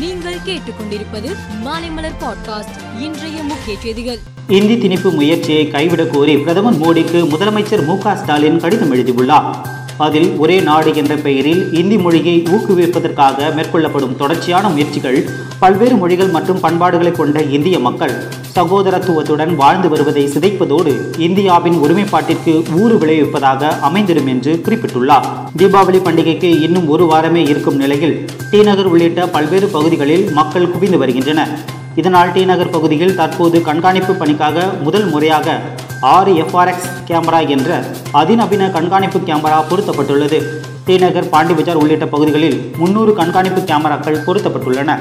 நீங்கள் கேட்டுக்கொண்டிருப்பது மாலைமலர் பாட்காஸ்ட் இன்றைய முக்கிய செய்திகள். இந்தி திணிப்பு முயற்சியை கைவிடக் கோரி பிரதமர் மோடிக்கு முதலமைச்சர் மு ஸ்டாலின் கடிதம் எழுதியுள்ளார். அதில் ஒரே நாடு என்ற பெயரில் இந்தி மொழியை ஊக்குவிப்பதற்காக மேற்கொள்ளப்படும் தொடர்ச்சியான முயற்சிகள் பல்வேறு மொழிகள் மற்றும் பண்பாடுகளை கொண்ட இந்திய மக்கள் சகோதரத்துவத்துடன் வாழ்ந்து வருவதை சிதைப்பதோடு இந்தியாவின் ஒருமைப்பாட்டிற்கு ஊறு விளைவிப்பதாக அமைந்திடும் என்று குறிப்பிட்டுள்ளார். தீபாவளி பண்டிகைக்கு இன்னும் ஒரு வாரமே இருக்கும் நிலையில் டிநகர் உள்ளிட்ட பல்வேறு பகுதிகளில் மக்கள் குவிந்து வருகின்றனர். இதனால் டி நகர் பகுதியில் தற்போது கண்காணிப்பு பணிக்காக முதல் முறையாக ஆறு எஃப்ஆர்எக்ஸ் கேமரா என்ற அதிநவீன கண்காணிப்பு கேமரா பொருத்தப்பட்டுள்ளது. டி நகர் பாண்டி பஜார் உள்ளிட்ட பகுதிகளில் முன்னூறு கண்காணிப்பு கேமராக்கள் பொருத்தப்பட்டுள்ளன.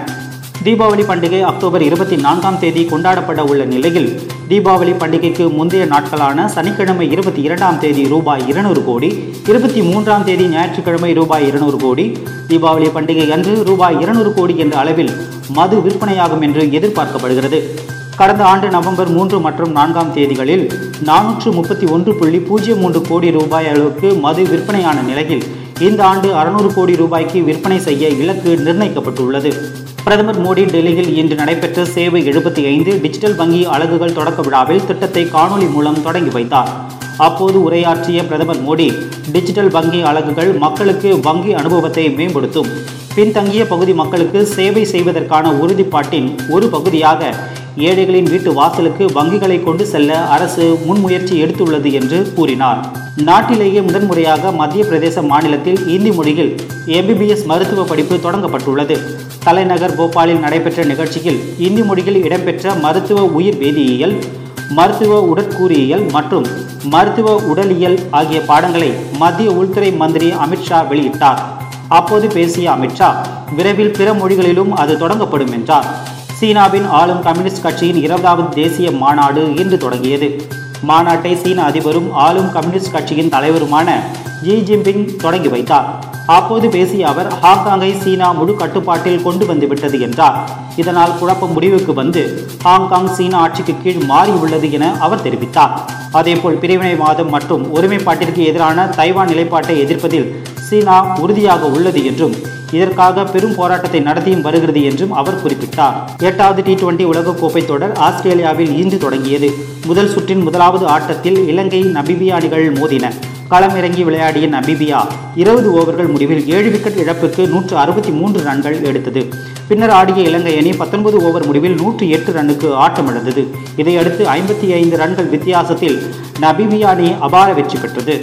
தீபாவளி பண்டிகை அக்டோபர் இருபத்தி நான்காம் தேதி கொண்டாடப்பட உள்ள நிலையில் தீபாவளி பண்டிகைக்கு முந்தைய நாட்களான சனிக்கிழமை இருபத்தி இரண்டாம் தேதி ரூபாய் இருநூறு கோடி இருபத்தி மூன்றாம் தேதி ஞாயிற்றுக்கிழமை ரூபாய் இருநூறு கோடி தீபாவளி பண்டிகை அன்று ரூபாய் இருநூறு கோடி என்ற அளவில் மது விற்பனையாகும் என்று எதிர்பார்க்கப்படுகிறது. கடந்த ஆண்டு நவம்பர் மூன்று மற்றும் நான்காம் தேதிகளில் நானூற்று முப்பத்தி ஒன்று புள்ளி பூஜ்ஜியம் மூன்று கோடி ரூபாய் அளவுக்கு மது விற்பனையான நிலையில் இந்த ஆண்டு அறுநூறு கோடி ரூபாய்க்கு விற்பனை செய்ய இலக்கு நிர்ணயிக்கப்பட்டுள்ளது. பிரதமர் மோடி டெல்லியில் இன்று நடைபெற்ற சேவை எழுபத்தி ஐந்து டிஜிட்டல் வங்கி அலகுகள் தொடக்க விழாவில் திட்டத்தை காணொலி மூலம் தொடங்கி வைத்தார். அப்போது உரையாற்றிய பிரதமர் மோடி டிஜிட்டல் வங்கி அலகுகள் மக்களுக்கு வங்கி அனுபவத்தை மேம்படுத்தும். பின்தங்கிய பகுதி மக்களுக்கு சேவை செய்வதற்கான உறுதிப்பாட்டின் ஒரு பகுதியாக ஏழைகளின் வீட்டு வாசலுக்கு வங்கிகளை கொண்டு செல்ல அரசு முன்முயற்சி எடுத்துள்ளது என்று கூறினார். நாட்டிலேயே முதன்முறையாக மத்திய பிரதேச மாநிலத்தில் இந்தி மொழியில் எம்பிபிஎஸ் மருத்துவ படிப்பு தொடங்கப்பட்டுள்ளது. தலைநகர் போபாலில் நடைபெற்ற நிகழ்ச்சியில் இந்தி மொழியில் இடம்பெற்ற மருத்துவ உயிர் வேதியியல் மருத்துவ உடற்கூறியல் மற்றும் மருத்துவ உடலியல் ஆகிய பாடங்களை மத்திய உள்துறை மந்திரி அமித்ஷா வெளியிட்டார். அப்போது பேசிய அமித்ஷா விரைவில் பிற மொழிகளிலும் அது தொடங்கப்படும் என்றார். சீனாவின் ஆளும் கம்யூனிஸ்ட் கட்சியின் இருபதாவது தேசிய மாநாடு இன்று தொடங்கியது. மாநாட்டை சீன அதிபரும் ஆளும் கம்யூனிஸ்ட் கட்சியின் தலைவருமான ஜி ஜின்பிங் தொடங்கி வைத்தார். அப்போது பேசிய அவர் ஹாங்காங்கை சீனா முழு கட்டுப்பாட்டில் கொண்டு வந்துவிட்டது என்றார். இதனால் குழப்பம் முடிவுக்கு வந்து ஹாங்காங் சீனா ஆட்சிக்கு கீழ் மாறியுள்ளது என அவர் தெரிவித்தார். அதேபோல் பிரிவினைவாதம் மற்றும் ஒருமைப்பாட்டிற்கு எதிரான தைவான் நிலைப்பாட்டை எதிர்ப்பதில் சீனா உறுதியாக உள்ளது என்றும் இதற்காக பெரும் போராட்டத்தை நடத்தியும் வருகிறது என்றும் அவர் குறிப்பிட்டார். எட்டாவது டி டுவெண்டி உலகக்கோப்பை தொடர் ஆஸ்திரேலியாவில் இன்று தொடங்கியது. முதல் சுற்றின் முதலாவது ஆட்டத்தில் இலங்கை நபிபியா அணிகள் மோதின. களமிறங்கி விளையாடிய நபிபியா இருபது ஓவர்கள் முடிவில் ஏழு விக்கெட் இழப்புக்கு நூற்று அறுபத்தி மூன்று ரன்கள் எடுத்தது. பின்னர் ஆடிய இலங்கை அணி பத்தொன்பது ஓவர் முடிவில் நூற்று எட்டு ரன்னுக்கு ஆட்டமிழந்தது. இதையடுத்து ஐம்பத்தி ஐந்து ரன்கள் வித்தியாசத்தில் நபிபியா அணி அபார வெற்றி பெற்றது.